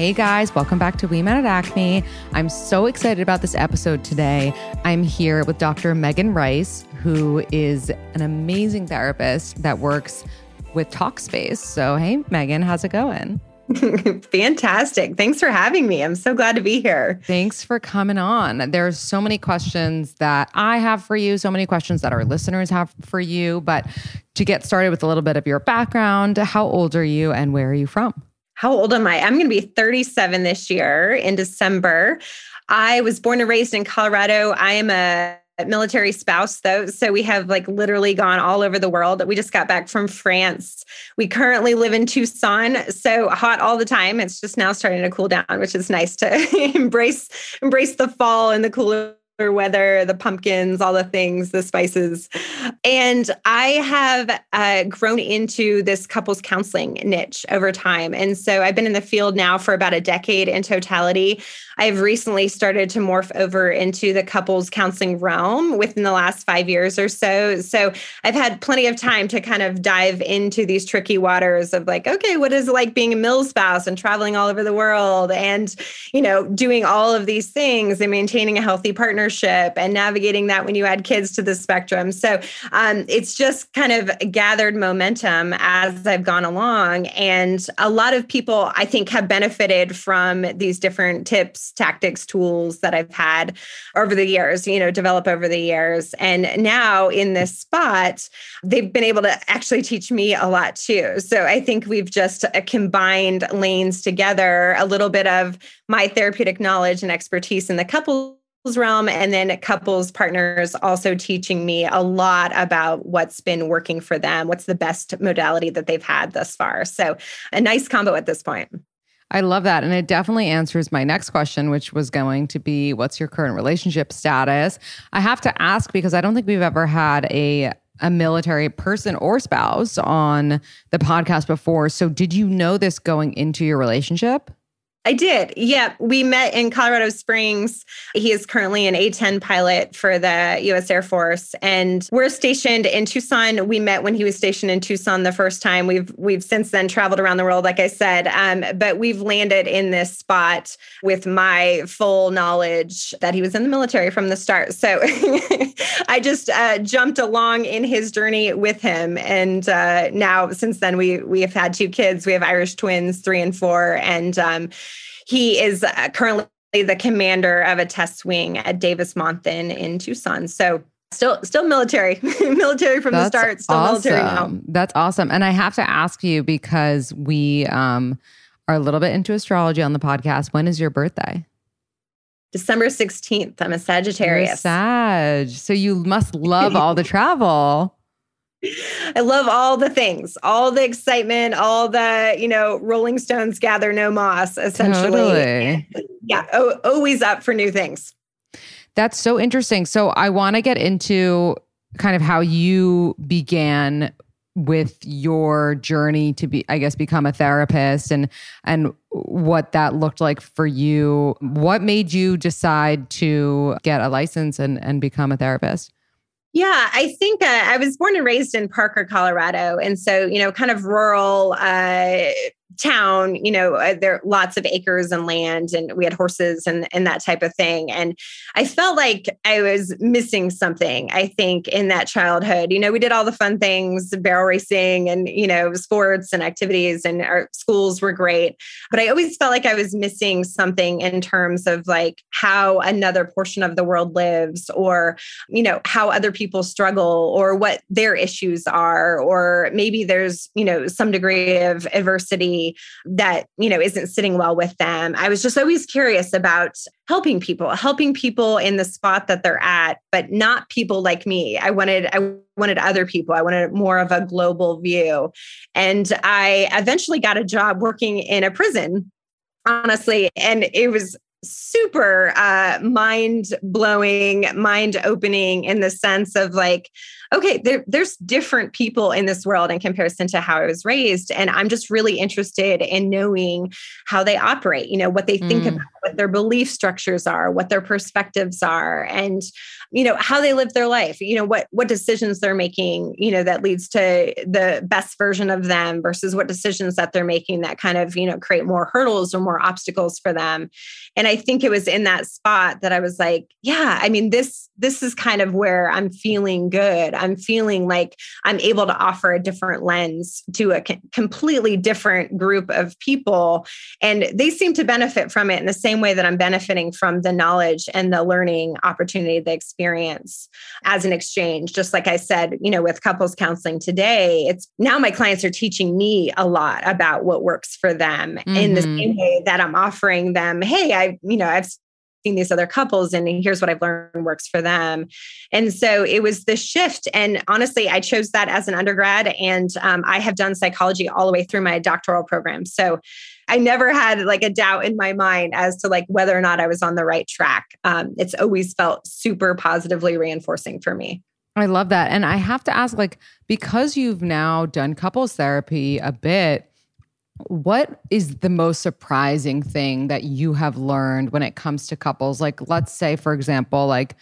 Hey guys, welcome back to We Met at Acme. I'm so excited about this episode today. I'm here with Dr. Meaghan Rice, who is an amazing therapist that works with Talkspace. So, hey, Meaghan, how's it going? Fantastic. Thanks for having me. I'm so glad to be here. Thanks for coming on. There's so many questions that I have for you, so many questions that our listeners have for you. But to get started with a little bit of your background, how old are you and where are you from? How old am I? I'm going to be 37 this year in December. I was born and raised in Colorado. I am a military spouse though so we have like literally gone all over the world we just got back from france we currently live in tucson so hot all the time it's just now starting to cool down which is nice to embrace embrace the fall and the cooler weather, the pumpkins, all the things, the spices. And I have uh, grown into this couples counseling niche over time. And so I've been in the field now for about a decade in totality. I've recently started to morph over into the couples counseling realm within the last five years or so. So I've had plenty of time to kind of dive into these tricky waters of like, okay, what is it like being a mill spouse and traveling all over the world and, you know, doing all of these things and maintaining a healthy partnership and navigating that when you add kids to the spectrum. So um, it's just kind of gathered momentum as I've gone along. And a lot of people, I think, have benefited from these different tips tactics, tools that I've had over the years, you know, develop over the years. And now in this spot, they've been able to actually teach me a lot too. So I think we've just uh, combined lanes together, a little bit of my therapeutic knowledge and expertise in the couple realm and then couples partners also teaching me a lot about what's been working for them what's the best modality that they've had thus far so a nice combo at this point I love that. And it definitely answers my next question, which was going to be what's your current relationship status? I have to ask because I don't think we've ever had a a military person or spouse on the podcast before. So did you know this going into your relationship? I did. Yeah. We met in Colorado Springs. He is currently an A 10 pilot for the US Air Force. And we're stationed in Tucson. We met when he was stationed in Tucson the first time. We've we've since then traveled around the world, like I said. Um, but we've landed in this spot with my full knowledge that he was in the military from the start. So I just uh, jumped along in his journey with him. And uh, now, since then, we we have had two kids. We have Irish twins, three and four. And um, he is uh, currently the commander of a test wing at Davis Monthan in Tucson. So still still military military from That's the start still awesome. military now That's awesome. And I have to ask you because we um are a little bit into astrology on the podcast. When is your birthday? December 16th. I'm a Sagittarius. You're Sag. So you must love all the travel. I love all the things, all the excitement, all the, you know, Rolling Stones gather no moss, essentially. Totally. Yeah, o- always up for new things. That's so interesting. So I want to get into kind of how you began with your journey to be i guess become a therapist and and what that looked like for you what made you decide to get a license and and become a therapist yeah, I think uh, I was born and raised in Parker, Colorado. And so, you know, kind of rural, uh, town, you know, uh, there are lots of acres and land, and we had horses and, and that type of thing. And I felt like I was missing something, I think, in that childhood. You know, we did all the fun things, barrel racing and, you know, sports and activities, and our schools were great. But I always felt like I was missing something in terms of like how another portion of the world lives, or, you know, how other people struggle, or what their issues are, or maybe there's, you know, some degree of adversity that, you know, isn't sitting well with them. I was just always curious about helping people, helping people in the spot that they're at, but not people like me. I wanted, I wanted other people. I wanted more of a global view. And I eventually got a job working in a prison honestly and it was super uh, mind blowing, mind opening in the sense of like, okay, there, there's different people in this world in comparison to how I was raised. And I'm just really interested in knowing how they operate, you know, what they think mm. about, what their belief structures are, what their perspectives are. And you know how they live their life you know what what decisions they're making you know that leads to the best version of them versus what decisions that they're making that kind of you know create more hurdles or more obstacles for them and i think it was in that spot that i was like yeah i mean this this is kind of where i'm feeling good i'm feeling like i'm able to offer a different lens to a completely different group of people and they seem to benefit from it in the same way that i'm benefiting from the knowledge and the learning opportunity experience experience as an exchange. Just like I said, you know, with couples counseling today, it's now my clients are teaching me a lot about what works for them mm-hmm. in the mm-hmm. same way that I'm offering them, hey, I, you know, I've seen these other couples and here's what I've learned works for them. And so it was the shift. And honestly, I chose that as an undergrad and um, I have done psychology all the way through my doctoral program. So I never had like a doubt in my mind as to like whether or not I was on the right track. Um, it's always felt super positively reinforcing for me. I love that. And I have to ask, like, because you've now done couples therapy a bit, what is the most surprising thing that you have learned when it comes to couples? Like, let's say, for example, like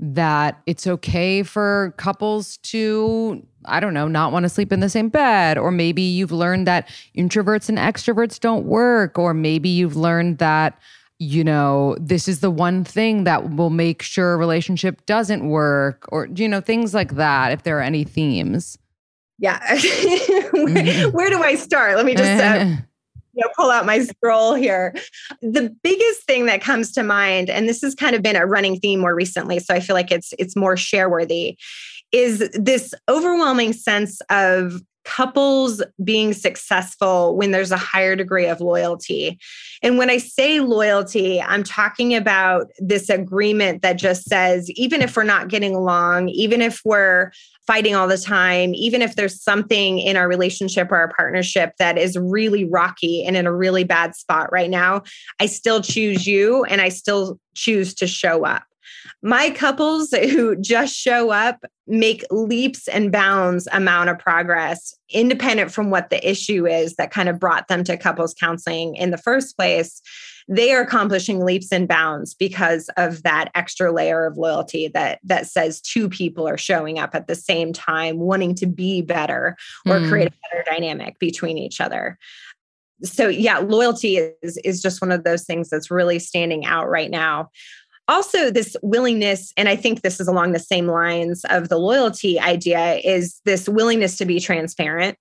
that it's okay for couples to, I don't know, not want to sleep in the same bed. Or maybe you've learned that introverts and extroverts don't work. Or maybe you've learned that, you know, this is the one thing that will make sure a relationship doesn't work. Or, you know, things like that, if there are any themes. Yeah. where, mm-hmm. where, do I start? Let me just uh, you know, pull out my scroll here. The biggest thing that comes to mind, and this has kind of been a running theme more recently, so I feel like it's it's more share worthy, is this overwhelming sense of couples being successful when there's a higher degree of loyalty. And when I say loyalty, I'm talking about this agreement that just says, even if we're not getting along, even if we're fighting all the time, even if there's something in our relationship or our partnership that is really rocky and in a really bad spot right now, I still choose you and I still choose to show up. My couples who just show up make leaps and bounds amount of progress independent from what the issue is that kind of brought them to couples counseling in the first place. They are accomplishing leaps and bounds because of that extra layer of loyalty that that says two people are showing up at the same time wanting to be better or mm. create a better dynamic between each other. So yeah loyalty is is just one of those things that's really standing out right now also this willingness and i think this is along the same lines of the loyalty idea is this willingness to be transparent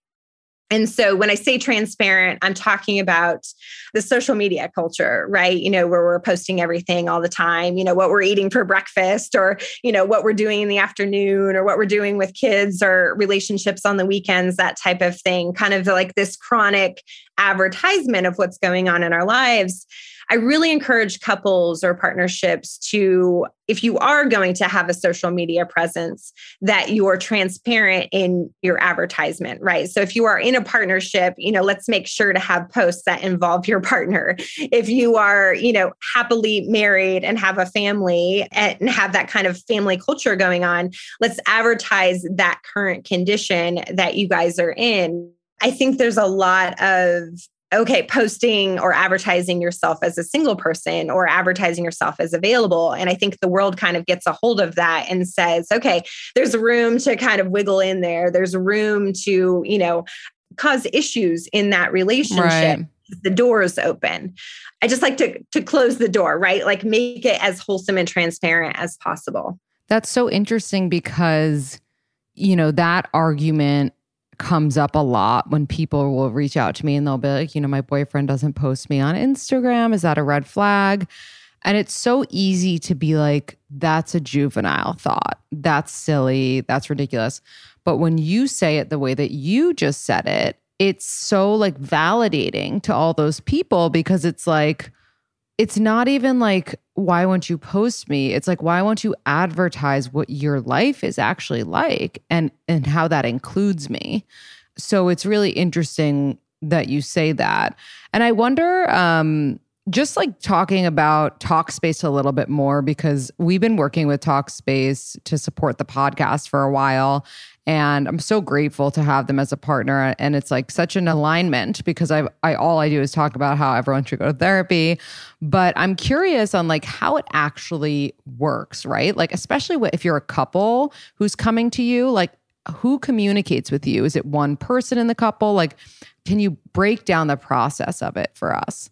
and so when I say transparent, I'm talking about the social media culture, right? You know, where we're posting everything all the time, you know, what we're eating for breakfast or, you know, what we're doing in the afternoon or what we're doing with kids or relationships on the weekends, that type of thing, kind of like this chronic advertisement of what's going on in our lives. I really encourage couples or partnerships to, if you are going to have a social media presence, that you're transparent in your advertisement, right? So if you are in a partnership, you know, let's make sure to have posts that involve your partner. If you are, you know, happily married and have a family and have that kind of family culture going on, let's advertise that current condition that you guys are in. I think there's a lot of okay, posting or advertising yourself as a single person or advertising yourself as available. And I think the world kind of gets a hold of that and says, okay, there's room to kind of wiggle in there. There's room to, you know, cause issues in that relationship. Right. The door is open. I just like to to close the door, right? Like make it as wholesome and transparent as possible. That's so interesting because, you know, that argument comes up a lot when people will reach out to me and they'll be like, you know, my boyfriend doesn't post me on Instagram. Is that a red flag? And it's so easy to be like, that's a juvenile thought. That's silly. That's ridiculous. But when you say it the way that you just said it, it's so like validating to all those people because it's like, it's not even like, why won't you post me? It's like, why won't you advertise what your life is actually like and and how that includes me? So it's really interesting that you say that. And I wonder, um, just like talking about Talkspace a little bit more because we've been working with Talkspace to support the podcast for a while. And I'm so grateful to have them as a partner. And it's like such an alignment because I, I all I do is talk about how everyone should go to therapy. But I'm curious on like how it actually works, right? Like, especially if you're a couple who's coming to you, like who communicates with you? Is it one person in the couple? Like, can you break down the process of it for us?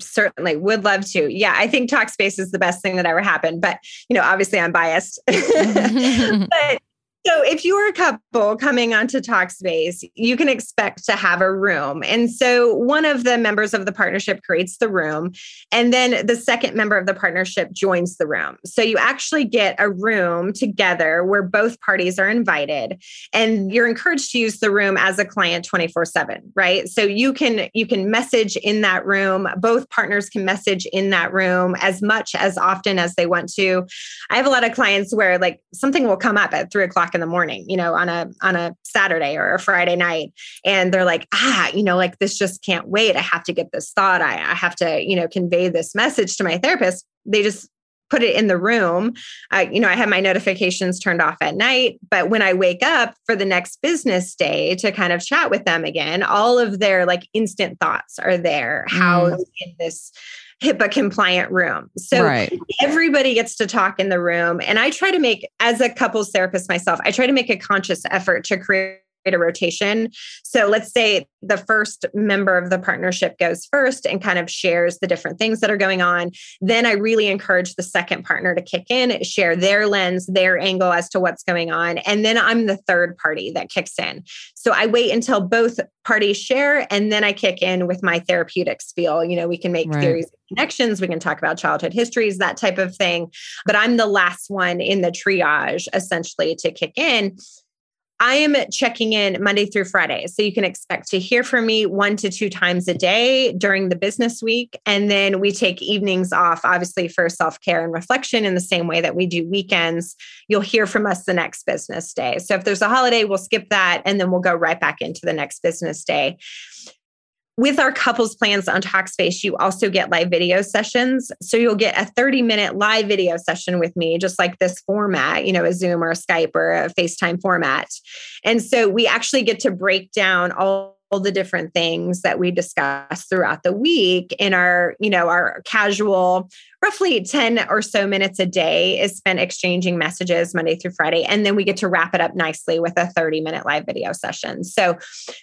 certainly would love to yeah i think talkspace is the best thing that ever happened but you know obviously i'm biased mm-hmm. but so if you're a couple coming onto Talkspace, you can expect to have a room. And so one of the members of the partnership creates the room, and then the second member of the partnership joins the room. So you actually get a room together where both parties are invited, and you're encouraged to use the room as a client 24/7, right? So you can you can message in that room. Both partners can message in that room as much as often as they want to. I have a lot of clients where like something will come up at three o'clock in the morning, you know, on a on a Saturday or a Friday night, and they're like, ah, you know, like this just can't wait. I have to get this thought. I, I have to, you know, convey this message to my therapist. They just put it in the room. Uh, you know, I have my notifications turned off at night, but when I wake up for the next business day to kind of chat with them again, all of their like instant thoughts are there. How mm. in this HIPAA compliant room. So right. everybody gets to talk in the room. And I try to make, as a couples therapist myself, I try to make a conscious effort to create a rotation. So let's say the first member of the partnership goes first and kind of shares the different things that are going on. Then I really encourage the second partner to kick in, share their lens, their angle as to what's going on. And then I'm the third party that kicks in. So I wait until both parties share and then I kick in with my therapeutic spiel. You know, we can make right. theories connections, we can talk about childhood histories, that type of thing. But I'm the last one in the triage essentially to kick in I am checking in Monday through Friday. So you can expect to hear from me one to two times a day during the business week. And then we take evenings off, obviously, for self care and reflection in the same way that we do weekends. You'll hear from us the next business day. So if there's a holiday, we'll skip that and then we'll go right back into the next business day with our couples plans on Talkspace, you also get live video sessions. So you'll get a 30 minute live video session with me, just like this format, you know, a Zoom or a Skype or a FaceTime format. And so we actually get to break down all the different things that we discuss throughout the week in our, you know, our casual roughly 10 or so minutes a day is spent exchanging messages Monday through Friday. And then we get to wrap it up nicely with a 30 minute live video session. So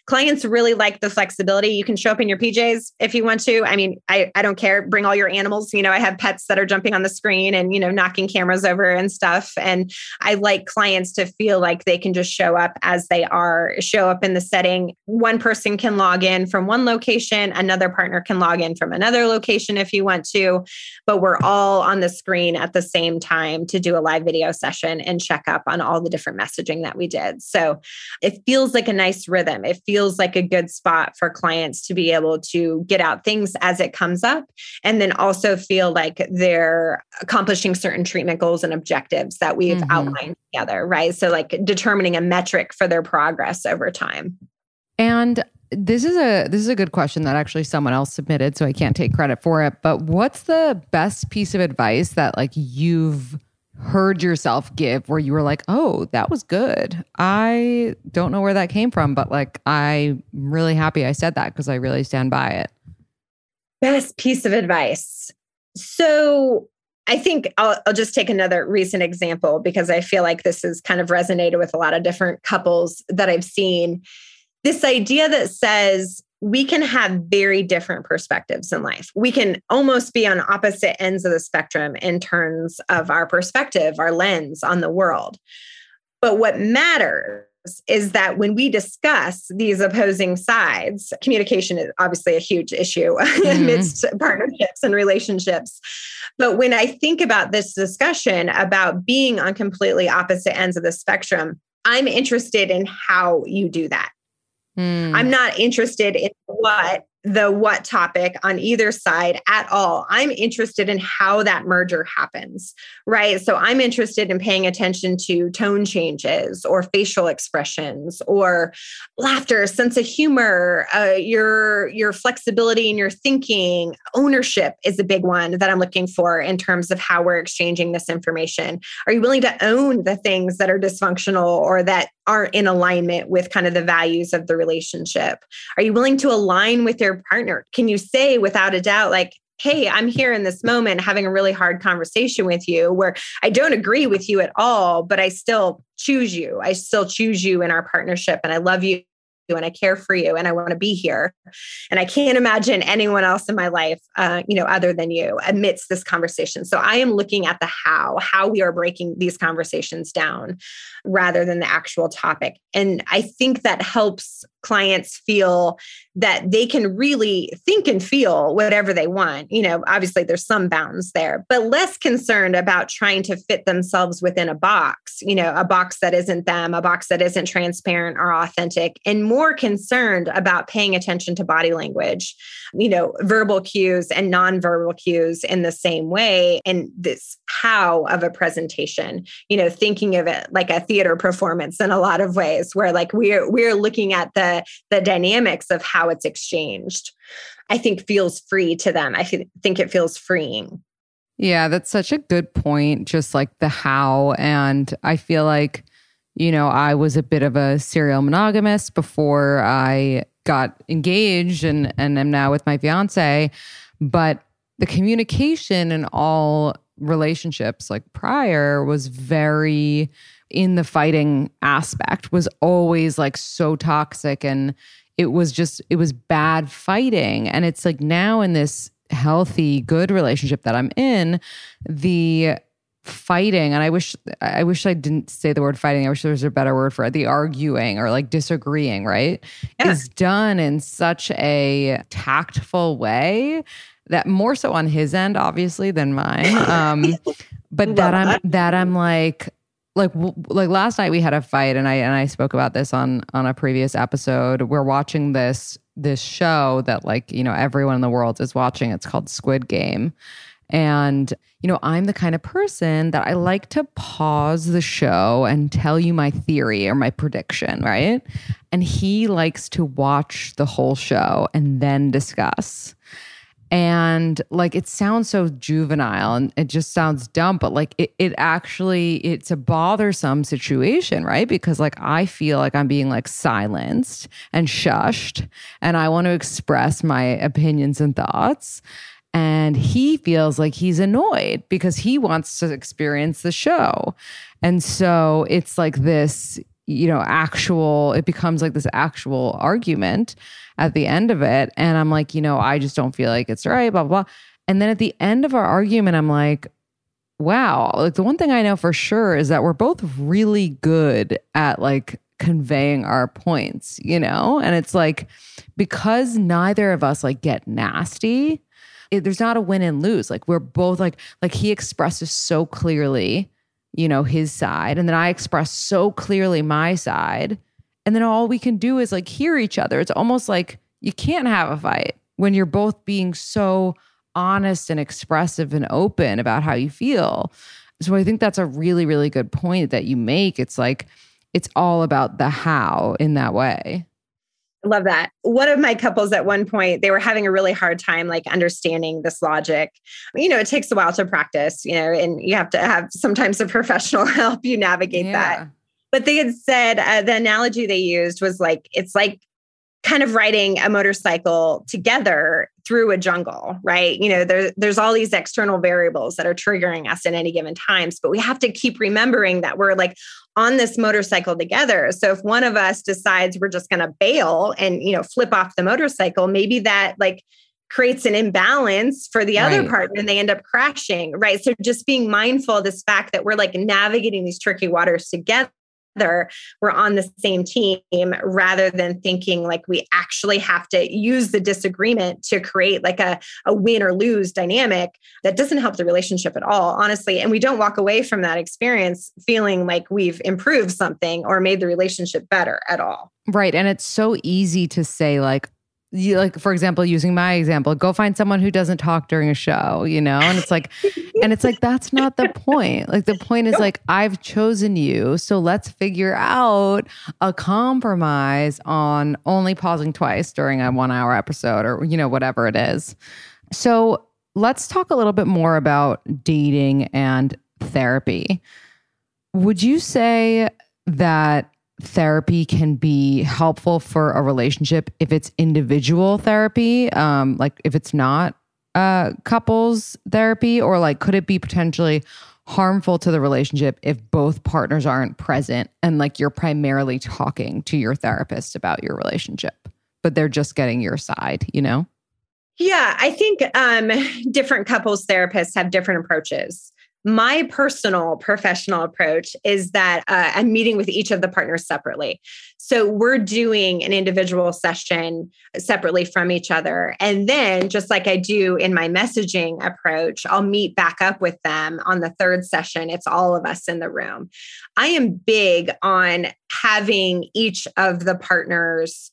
clients really like the flexibility. You can show up in your PJs if you want to. I mean, I, I don't care. Bring all your animals. You know, I have pets that are jumping on the screen and, you know, knocking cameras over and stuff. And I like clients to feel like they can just show up as they are, show up in the setting. One person can log in from one location, another partner can log in from another location if you want to. But we're we're all on the screen at the same time to do a live video session and check up on all the different messaging that we did. So it feels like a nice rhythm. It feels like a good spot for clients to be able to get out things as it comes up and then also feel like they're accomplishing certain treatment goals and objectives that we've mm-hmm. outlined together, right? So, like determining a metric for their progress over time. And this is a this is a good question that actually someone else submitted, so I can't take credit for it. But what's the best piece of advice that like you've heard yourself give where you were like, "Oh, that was good." I don't know where that came from, but like I'm really happy I said that because I really stand by it. Best piece of advice. So I think I'll, I'll, just take another recent example because I feel like this has kind of resonated with a lot of different couples that I've seen this idea that says we can have very different perspectives in life. We can almost be on opposite ends of the spectrum in terms of our perspective, our lens on the world. But what matters is that when we discuss these opposing sides, communication is obviously a huge issue mm-hmm. amidst partnerships and relationships. But when I think about this discussion about being on completely opposite ends of the spectrum, I'm interested in how you do that. Mm. I'm not interested in what the what topic on either side at all. I'm interested in how that merger happens, right? So I'm interested in paying attention to tone changes or facial expressions or laughter, sense of humor, uh, your your flexibility in your thinking. Ownership is a big one that I'm looking for in terms of how we're exchanging this information. Are you willing to own the things that are dysfunctional or that aren't in alignment with kind of the values of the relationship? Are you willing to align with your partner? Can you say without a doubt, like, hey, I'm here in this moment having a really hard conversation with you where I don't agree with you at all, but I still choose you. I still choose you in our partnership and I love you and I care for you and I want to be here. And I can't imagine anyone else in my life, uh, you know, other than you amidst this conversation. So I am looking at the how, how we are breaking these conversations down rather than the actual topic. And I think that helps clients feel that they can really think and feel whatever they want. You know, obviously there's some bounds there, but less concerned about trying to fit themselves within a box, you know, a box that isn't them, a box that isn't transparent or authentic, and more concerned about paying attention to body language, you know, verbal cues and nonverbal cues in the same way. And this how of a presentation, you know, thinking of it like a theater performance in a lot of ways, where like we're we're looking at the the dynamics of how it's exchanged i think feels free to them. I think it feels freeing. Yeah that's such a good point just like the how. And i feel like you know i was a bit of a serial monogamist before i got engaged and and am now with my fiance. But the communication in all relationships like prior was very in the fighting aspect was always like so toxic and it was just it was bad fighting. And it's like now in this healthy good relationship that I'm in the fighting and I wish I wish I didn't say the word fighting. I wish there was a better word for it the arguing or like disagreeing right yeah. is done in such a tactful way that more so on his end obviously than mine. Um but that I'm that I'm like like like last night we had a fight and I and I spoke about this on on a previous episode. We're watching this this show that like, you know, everyone in the world is watching. It's called Squid Game. And you know, I'm the kind of person that I like to pause the show and tell you my theory or my prediction, right? And he likes to watch the whole show and then discuss. And like it sounds so juvenile and it just sounds dumb, but like it, it actually it's a bothersome situation, right? Because like I feel like I'm being like silenced and shushed and I want to express my opinions and thoughts. And he feels like he's annoyed because he wants to experience the show. And so it's like this, you know, actual, it becomes like this actual argument at the end of it. And I'm like, you know, I just don't feel like it's right, blah, blah, blah. And then at the end of our argument, I'm like, wow, like the one thing I know for sure is that we're both really good at like conveying our points, you know? And it's like, because neither of us like get nasty, it, there's not a win and lose. Like we're both like, like he expresses so clearly, you know, his side. And then I express so clearly my side and then all we can do is like hear each other. It's almost like you can't have a fight when you're both being so honest and expressive and open about how you feel. So I think that's a really, really good point that you make. It's like, it's all about the how in that way. Love that. One of my couples at one point, they were having a really hard time like understanding this logic. You know, it takes a while to practice, you know, and you have to have sometimes a professional help you navigate yeah. that but they had said uh, the analogy they used was like it's like kind of riding a motorcycle together through a jungle, right? You know, there, there's all these external variables that are triggering us at any given times, but we have to keep remembering that we're like on this motorcycle together. So if one of us decides we're just going to bail and, you know, flip off the motorcycle, maybe that like creates an imbalance for the other partner and they end up crashing, right? So just being mindful of this fact that we're like navigating these tricky waters together we're on the same team rather than thinking like we actually have to use the disagreement to create like a, a win or lose dynamic that doesn't help the relationship at all honestly. And we don't walk away from that experience feeling like we've improved something or made the relationship better at all. Right. And it's so easy to say like you like for example using my example go find someone who doesn't talk during a show you know? And it's like and it's like that's not the point. Like the point is like i've chosen you so let's figure out a compromise on only pausing twice during a one hour episode or you know whatever it is. So let's talk a little bit more about dating and therapy. Would you say that therapy can be helpful for a relationship if it's individual therapy, um, like if it's not uh, couples therapy, or like could it be potentially harmful to the relationship if both partners aren't present and like you're primarily talking to your therapist about your relationship, but they're just getting your side, you know? Yeah, I think um, different couples therapists have different approaches. My personal professional approach is that uh, I'm meeting with each of the partners separately. So we're doing an individual session separately from each other. And then, just like I do in my messaging approach, I'll meet back up with them on the third session. It's all of us in the room. I am big on having each of the partners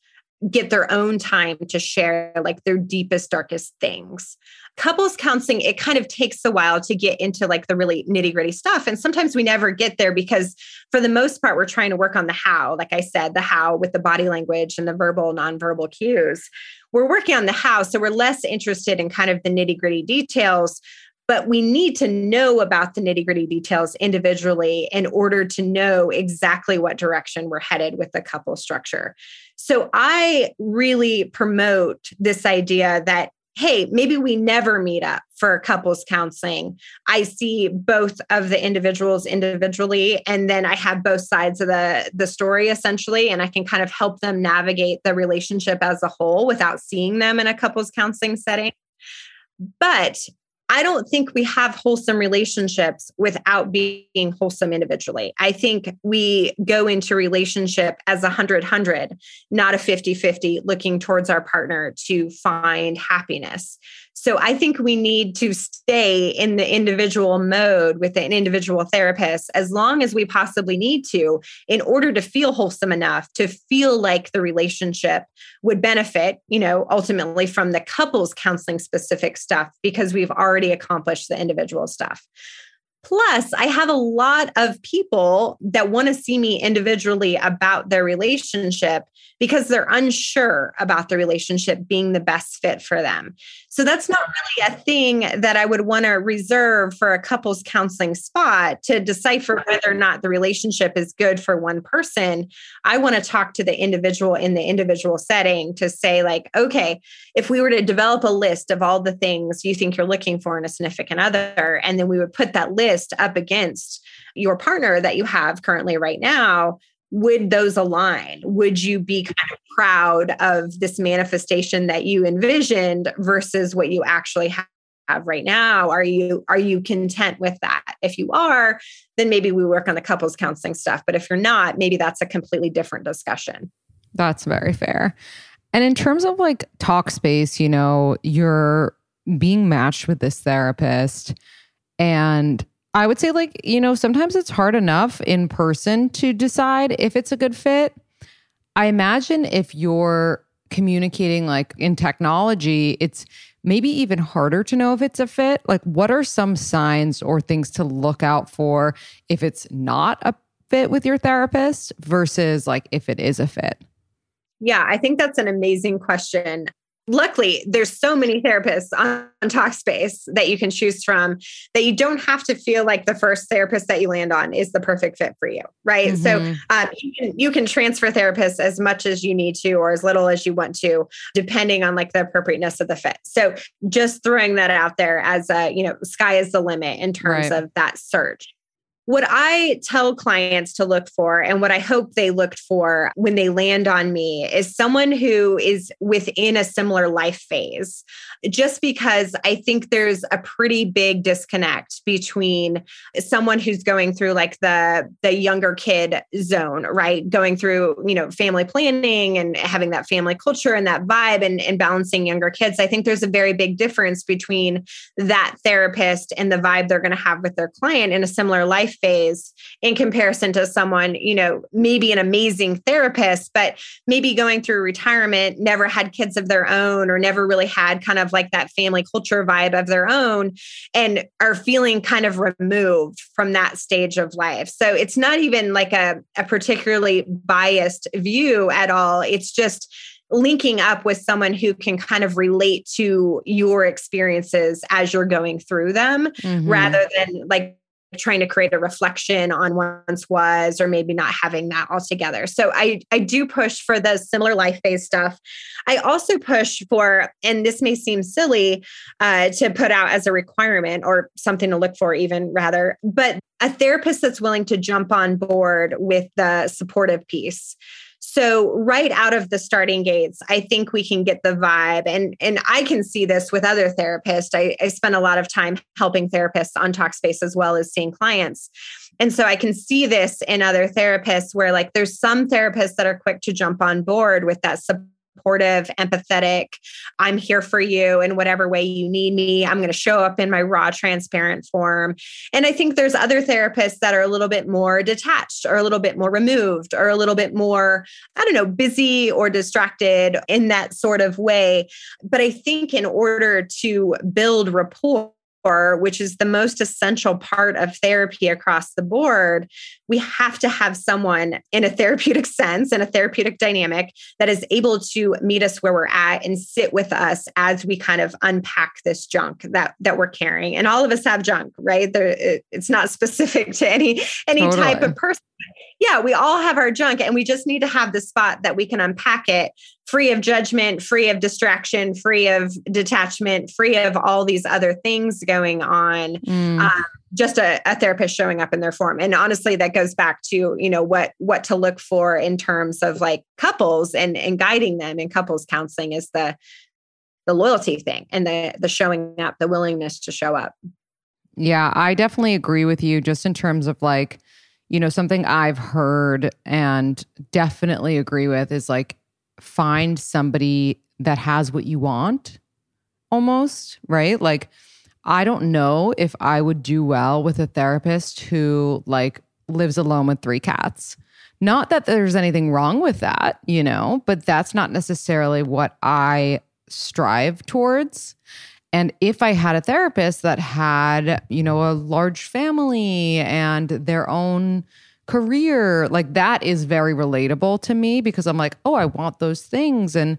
get their own time to share like their deepest darkest things couples counseling it kind of takes a while to get into like the really nitty gritty stuff and sometimes we never get there because for the most part we're trying to work on the how like i said the how with the body language and the verbal nonverbal cues we're working on the how so we're less interested in kind of the nitty gritty details but we need to know about the nitty gritty details individually in order to know exactly what direction we're headed with the couple structure. So I really promote this idea that hey, maybe we never meet up for couples counseling. I see both of the individuals individually, and then I have both sides of the, the story essentially, and I can kind of help them navigate the relationship as a whole without seeing them in a couples counseling setting. But I don't think we have wholesome relationships without being wholesome individually. I think we go into relationship as a hundred hundred, not a 50 50, looking towards our partner to find happiness. So I think we need to stay in the individual mode with an individual therapist as long as we possibly need to in order to feel wholesome enough to feel like the relationship would benefit, you know, ultimately from the couples counseling specific stuff because we've already accomplished the individual stuff. Plus, I have a lot of people that want to see me individually about their relationship because they're unsure about the relationship being the best fit for them. So that's not really a thing that I would want to reserve for a couples counseling spot to decipher whether or not the relationship is good for one person. I want to talk to the individual in the individual setting to say, like, okay, if we were to develop a list of all the things you think you're looking for in a significant other, and then we would put that list up against your partner that you have currently right now would those align? Would you be kind of proud of this manifestation that you envisioned versus what you actually have? right now are you are you content with that if you are then maybe we work on the couples counseling stuff but if you're not maybe that's a completely different discussion that's very fair and in terms of like Talkspace you know you're being matched with this therapist and I would say, like, you know, sometimes it's hard enough in person to decide if it's a good fit. I imagine if you're communicating like in technology, it's maybe even harder to know if it's a fit. Like, what are some signs or things to look out for if it's not a fit with your therapist versus like if it is a fit? Yeah, I think that's an amazing question luckily there's so many therapists on, on talkspace that you can choose from that you don't have to feel like the first therapist that you land on is the perfect fit for you right mm-hmm. so um, you, can, you can transfer therapists as much as you need to or as little as you want to depending on like the appropriateness of the fit so just throwing that out there as a you know sky is the limit in terms right. of that search what I tell clients to look for and what I hope they looked for when they land on me is someone who is within a similar life phase. Just because I think there's a pretty big disconnect between someone who's going through like the the younger kid zone, right? Going through, you know, family planning and having that family culture and that vibe and, and balancing younger kids. I think there's a very big difference between that therapist and the vibe they're going to have with their client in a similar life phase in comparison to someone, you know, maybe an amazing therapist, but maybe going through retirement, never had kids of their own, or never really had kind of like that family culture vibe of their own, and are feeling kind of removed from that stage of life. So it's not even like a, a particularly biased view at all. It's just, linking up with someone who can kind of relate to your experiences as you're going through them mm-hmm. rather than like trying to create a reflection on once was or maybe not having that all together. So i i do push for the similar life phase stuff. I also push for and this may seem silly uh, to put out as a requirement or something to look for even rather but a therapist that's willing to jump on board with the supportive piece so right out of the starting gates, I think we can get the vibe. And, and I can see this with other therapists. I, I spend a lot of time helping therapists on Talkspace as well as seeing clients. And so I can see this in other therapists where like there's some therapists that are quick to jump on board with that support supportive, empathetic. I'm here for you in whatever way you need me. I'm going to show up in my raw, transparent form. And I think there's other therapists that are a little bit more detached or a little bit more removed or a little bit more, I don't know, busy or distracted in that sort of way. But I think in order to build rapport, which is the most essential part of therapy across the board, we have to have someone in a therapeutic sense and a therapeutic dynamic that is able to meet us where we're at and sit with us as we kind of unpack this junk that that we're carrying. And all of us have junk, right? There, it's not specific to any any totally. type of person yeah, we all have our junk and we just need to have the spot that we can unpack it free of judgment, free of distraction, free of detachment, free of all these other things going on. Mm. Um, just a, a, therapist showing up in their form. And honestly, that goes back to, you know, what what to look for in terms of like couples and and guiding them in couples counseling is the the loyalty thing and the the showing up, the willingness to show up. Yeah, I definitely agree with you just in terms of like you know, something I've heard and definitely agree with is like find somebody that has what you want almost, right? Like, I don't know if I would do well with a therapist who like lives alone with three cats. Not that there's anything wrong with that, you know, but that's not necessarily what I strive towards. And if I had a therapist that had, you know, a large family and their own career, like that is very relatable to me because I'm like, oh, I want those things. And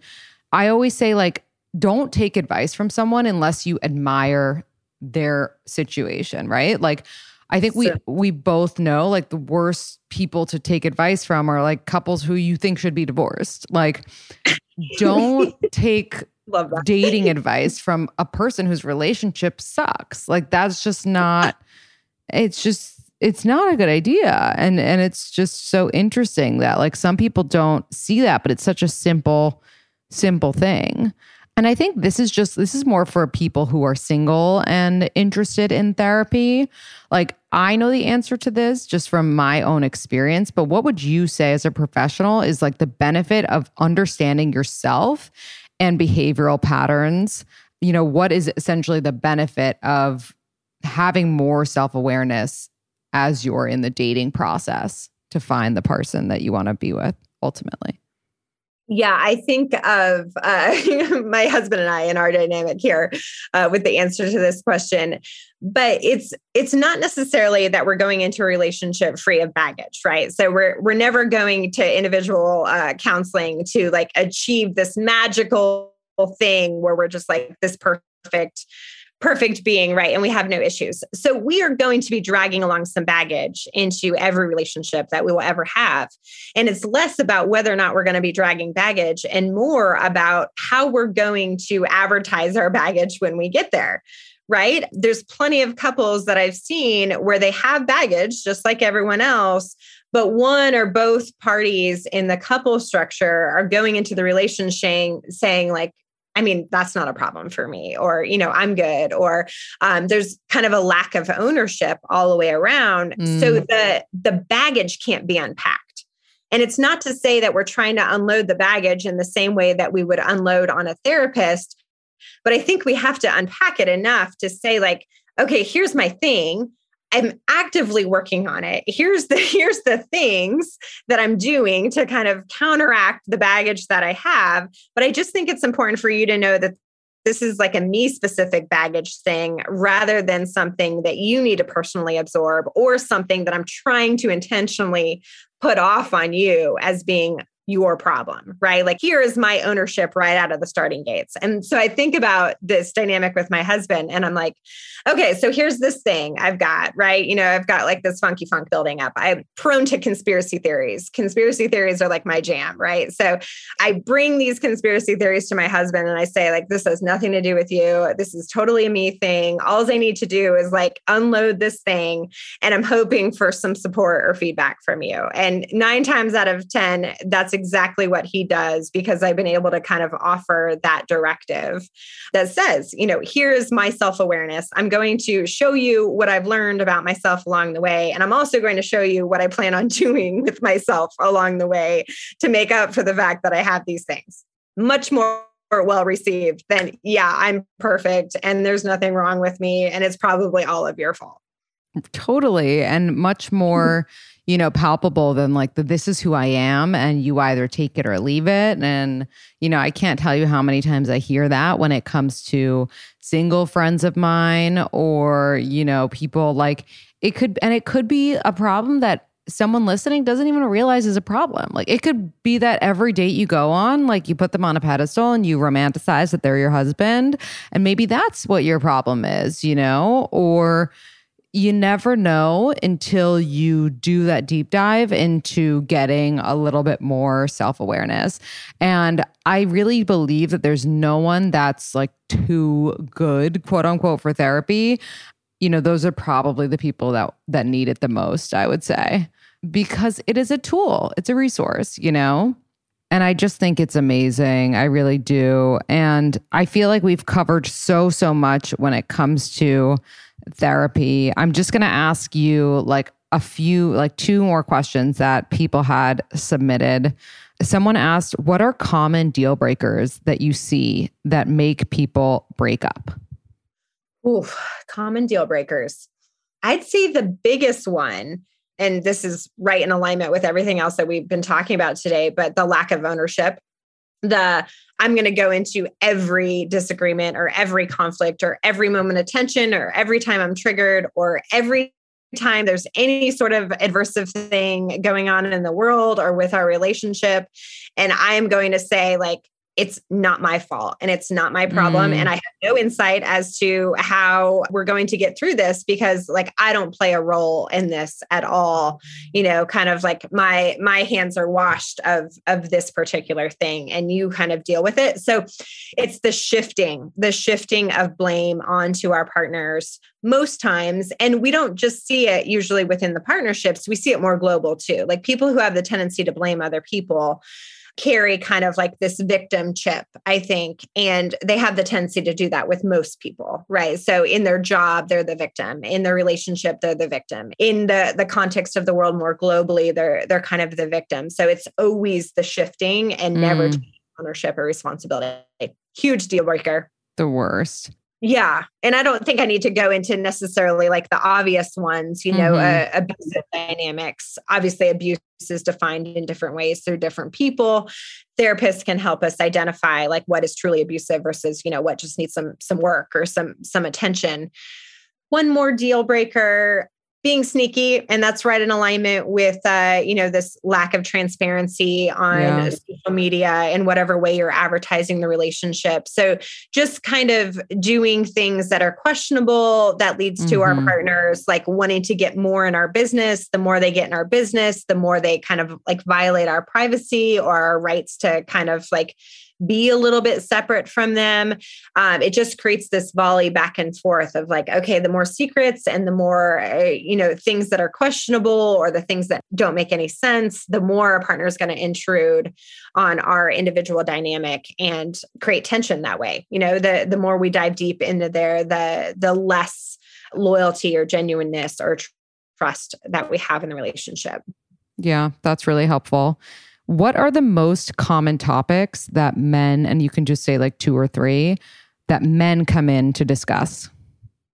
I always say, like, don't take advice from someone unless you admire their situation, right? Like, I think we we both know like the worst people to take advice from are like couples who you think should be divorced. Like don't take Love dating advice from a person whose relationship sucks. Like that's just not it's just it's not a good idea. And and it's just so interesting that like some people don't see that, but it's such a simple simple thing. And I think this is just this is more for people who are single and interested in therapy. Like I know the answer to this just from my own experience, but what would you say as a professional is like the benefit of understanding yourself and behavioral patterns. You know, what is essentially the benefit of having more self awareness as you're in the dating process to find the person that you want to be with ultimately? Yeah, I think of uh, my husband and I in our dynamic here uh, with the answer to this question. But it's it's not necessarily that we're going into a relationship free of baggage, right? So we're we're never going to individual uh, counseling to like achieve this magical thing where we're just like this perfect perfect being, right? And we have no issues. So we are going to be dragging along some baggage into every relationship that we will ever have. And it's less about whether or not we're going to be dragging baggage and more about how we're going to advertise our baggage when we get there. Right. There's plenty of couples that I've seen where they have baggage just like everyone else, but one or both parties in the couple structure are going into the relationship saying, like, I mean, that's not a problem for me, or, you know, I'm good, or um, there's kind of a lack of ownership all the way around. Mm. So the the baggage can't be unpacked. And it's not to say that we're trying to unload the baggage in the same way that we would unload on a therapist, but I think we have to unpack it enough to say, like, okay, here's my thing. I'm actively working on it. Here's the here's the things that I'm doing to kind of counteract the baggage that I have, but I just think it's important for you to know that this is like a me specific baggage thing rather than something that you need to personally absorb or something that I'm trying to intentionally put off on you as being your problem, right? Like, here is my ownership right out of the starting gates. And so I think about this dynamic with my husband, and I'm like, okay, so here's this thing I've got, right? You know, I've got like this funky funk building up. I'm prone to conspiracy theories. Conspiracy theories are like my jam, right? So I bring these conspiracy theories to my husband and I say, like, this has nothing to do with you. This is totally a me thing. All I need to do is like unload this thing. And I'm hoping for some support or feedback from you. And nine times out of 10, that's exactly what he does because I've been able to kind of offer that directive that says, you know, here's my self awareness. I'm going to show you what I've learned about myself along the way. And I'm also going to show you what I plan on doing with myself along the way to make up for the fact that I have these things. Much more well received than, yeah, I'm perfect and there's nothing wrong with me. And it's probably all of your fault. Totally. And much more you know, palpable than like the this is who I am and you either take it or leave it. And, you know, I can't tell you how many times I hear that when it comes to single friends of mine or, you know, people like it could, and it could be a problem that someone listening doesn't even realize is a problem. Like it could be that every date you go on, like you put them on a pedestal and you romanticize that they're your husband. And maybe that's what your problem is, you know, or, you never know until you do that deep dive into getting a little bit more self awareness. And I really believe that there's no one that's like too good, quote unquote, for therapy. You know, those are probably the people that that need it the most, I would say, because it is a tool, it's a resource, you know? And I just think it's amazing. I really do. And I feel like we've covered so, so much when it comes to therapy. I'm just going to ask you like a few, like two more questions that people had submitted. Someone asked, What are common deal breakers that you see that make people break up? Oof, common deal breakers. I'd say the biggest one, and this is right in alignment with everything else that we've been talking about today, but the lack of ownership the I'm going to go into every disagreement or every conflict or every moment of tension or every time I'm triggered or every time there's any sort of adversive thing going on in the world or with our relationship. And I am going to say, like, it's not my fault and it's not my problem. Mm. And I have no insight as to how we're going to get through this because like I don't play a role in this at all. You know, kind of like my my hands are washed of of this particular thing and you kind of deal with it. So it's the shifting, the shifting of blame onto our partners most times and we don't just see it usually within the partnerships we see it more global too like people who have the tendency to blame other people carry kind of like this victim chip, I think. And they have the tendency to do that with most people, right? So in their job, they're the victim. In their relationship, they're the victim. In the, the context of the world more globally, they're they're kind of the victim. So it's always the shifting and mm. never ownership or responsibility. Huge deal breaker. The worst. Yeah. And I don't think I need to go into necessarily like the obvious ones, you know, mm-hmm. uh, abusive dynamics. Obviously, abuse is defined in different ways through different people. Therapists can help us identify like what is truly abusive versus, you know, what just needs some some work or some some attention. One more deal breaker being sneaky and that's right in alignment with uh, you know this lack of transparency on yeah. social media in whatever way you're advertising the relationship so just kind of doing things that are questionable that leads to mm-hmm. our partners like wanting to get more in our business the more they get in our business the more they kind of like violate our privacy or our rights to kind of like be a little bit separate from them. Um, it just creates this volley back and forth of like, okay, the more secrets and the more, uh, you know, things that are questionable or the things that don't make any sense, the more a partner is going to intrude on our individual dynamic and create tension that way. You know, the the more we dive deep into there, the the less loyalty or genuineness or trust that we have in the relationship. Yeah, that's really helpful. What are the most common topics that men, and you can just say like two or three, that men come in to discuss?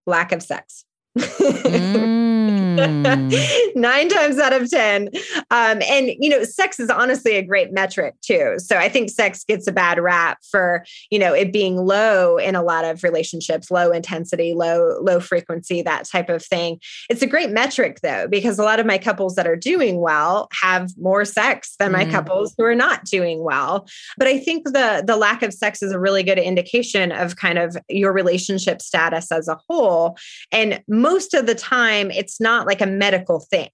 Lack of sex. mm. Nine times out of 10. Um, and, you know, sex is honestly a great metric too. So I think sex gets a bad rap for, you know, it being low in a lot of relationships, low intensity, low, low frequency, that type of thing. It's a great metric though, because a lot of my couples that are doing well have more sex than my mm. couples who are not doing well. But I think the, the lack of sex is a really good indication of kind of your relationship status as a whole. And most of the time, it's not like a medical thing.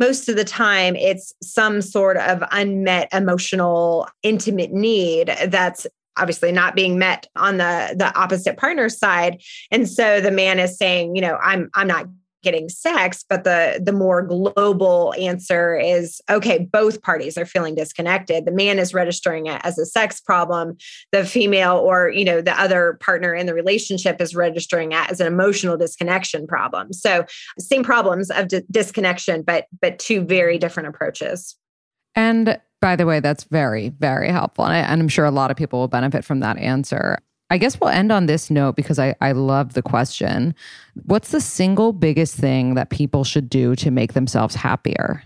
Most of the time, it's some sort of unmet emotional, intimate need that's obviously not being met on the the opposite partner's side and so the man is saying you know i'm i'm not getting sex but the the more global answer is okay both parties are feeling disconnected. The man is registering it as a sex problem. The female or you know the other partner in the relationship is registering it as an emotional disconnection problem. So same problems of disconnection but but two very different approaches. And by the way that's very very helpful and, I, and i'm sure a lot of people will benefit from that answer I guess we'll end on this note because I, I love the question. What's the single biggest thing that people should do to make themselves happier?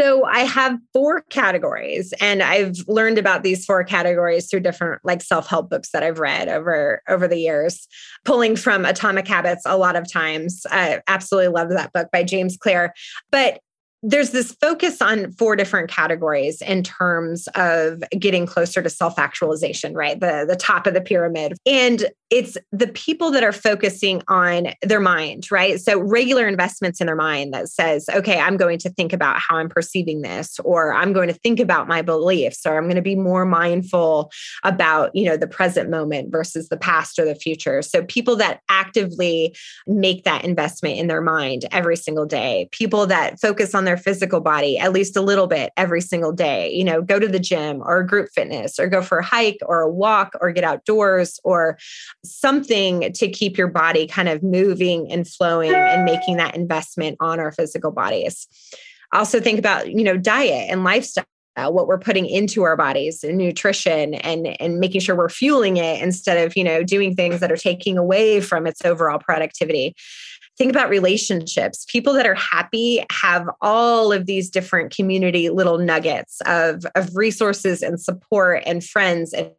So I have four categories and I've learned about these four categories through different like self-help books that I've read over over the years, pulling from Atomic Habits a lot of times. I absolutely love that book by James Clear. But there's this focus on four different categories in terms of getting closer to self-actualization right? The the top of the pyramid. And it's the people that are focusing on their mind right? So regular investments in their mind that says okay i'm going to think about how i'm perceiving this or i'm going to think about my beliefs or i'm going to be more mindful about you know the present moment versus the past or the future. So people that actively make that investment in their mind every single day people that focus on their their physical body at least a little bit every single day. You know, go to the gym or group fitness or go for a hike or a walk or get outdoors or something to keep your body kind of moving and flowing and making that investment on our physical bodies. Also think about, you know, diet and lifestyle what we're putting into our bodies and nutrition and and making sure we're fueling it instead of you know doing things that are taking away from its overall productivity think about relationships. People that are happy have all of these different community little nuggets of, of resources and support and friends and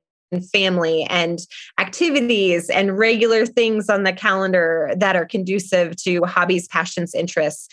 family and activities and regular things on the calendar that are conducive to hobbies, passions, interests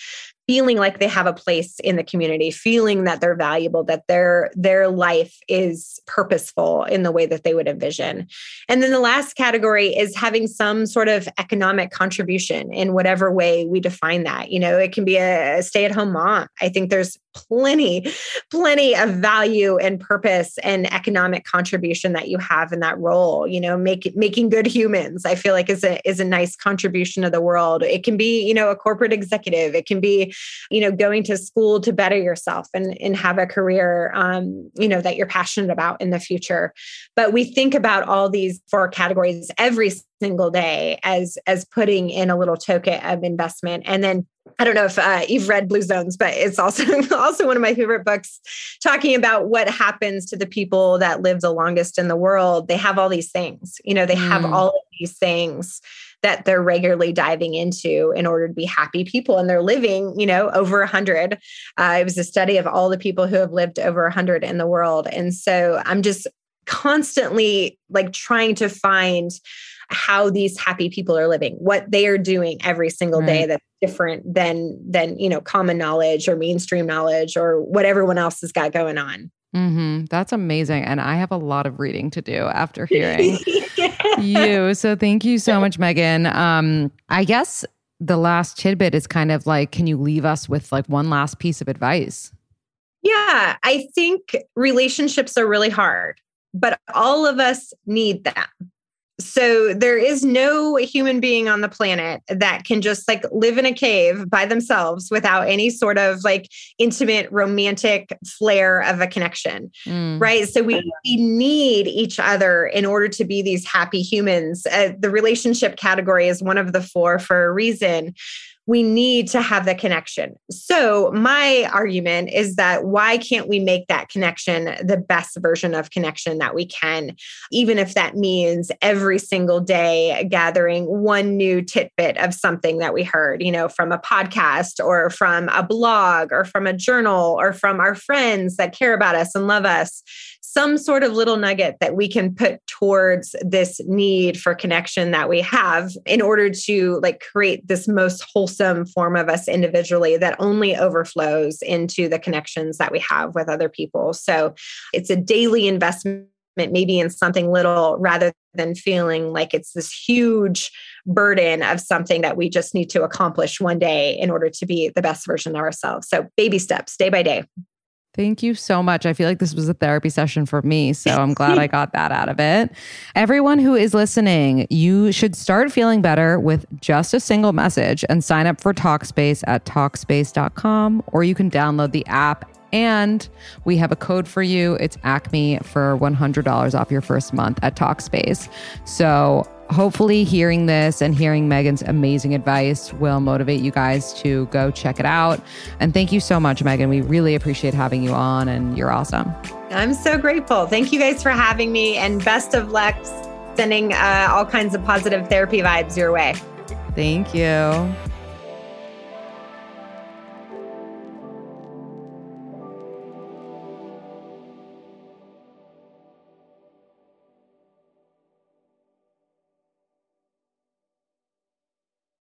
feeling like they have a place in the community feeling that they're valuable that their their life is purposeful in the way that they would envision. And then the last category is having some sort of economic contribution in whatever way we define that. You know it can be a, stay-at-home mom. I think there's plenty plenty of value and purpose and economic contribution that you have in that role. You know make, making good humans i feel like is a is a nice contribution to the world. It can be you know a corporate executive. It can be you know, going to school to better yourself and, and have a career, um, you know, that you're passionate about in the future. But we think about all these four categories every single day as as putting in a little token of investment and then I don't know if uh, you've read Blue Zones, but it's also also one of my favorite books, talking about what happens to the people that live the longest in the world. They have all these things, you know, they have mm. all of these things that they're regularly diving into in order to be happy people and they're living you know over 100 uh, it was a study of all the people who have lived over 100 in the world and so i'm just constantly like trying to find how these happy people are living, what they are doing every single right. day that's different than than you know common knowledge or mainstream knowledge or what everyone else has got going on. Mm-hmm. That's amazing. And I have a lot of reading to do after hearing you. So thank you so much, Meaghan. Um, I guess the last tidbit is kind of like, can you leave us with like one last piece of advice? Yeah, I think relationships are really hard, but all of us need them so there is no human being on the planet that can just like live in a cave by themselves without any sort of like intimate romantic flair of a connection mm. right? So we, we need each other in order to be these happy humans. Uh, the relationship category is one of the four for a reason we need to have the connection. So, my argument is that why can't we make that connection the best version of connection that we can, even if that means every single day gathering one new tidbit of something that we heard, you know, from a podcast or from a blog or from a journal or from our friends that care about us and love us some sort of little nugget that we can put towards this need for connection that we have in order to like create this most wholesome form of us individually that only overflows into the connections that we have with other people. So it's a daily investment maybe in something little rather than feeling like it's this huge burden of something that we just need to accomplish one day in order to be the best version of ourselves. So baby steps, day by day. Thank you so much. I feel like this was a therapy session for me. So I'm glad I got that out of it. Everyone who is listening, you should start feeling better with just a single message and sign up for Talkspace at Talkspace.com, or you can download the app. And we have a code for you. It's Acme for $100 off your first month at Talkspace. So hopefully hearing this and hearing Meaghan's amazing advice will motivate you guys to go check it out. And thank you so much, Meaghan. We really appreciate having you on, and you're awesome. I'm so grateful. Thank you guys for having me, and best of luck sending uh, all kinds of positive therapy vibes your way. Thank you.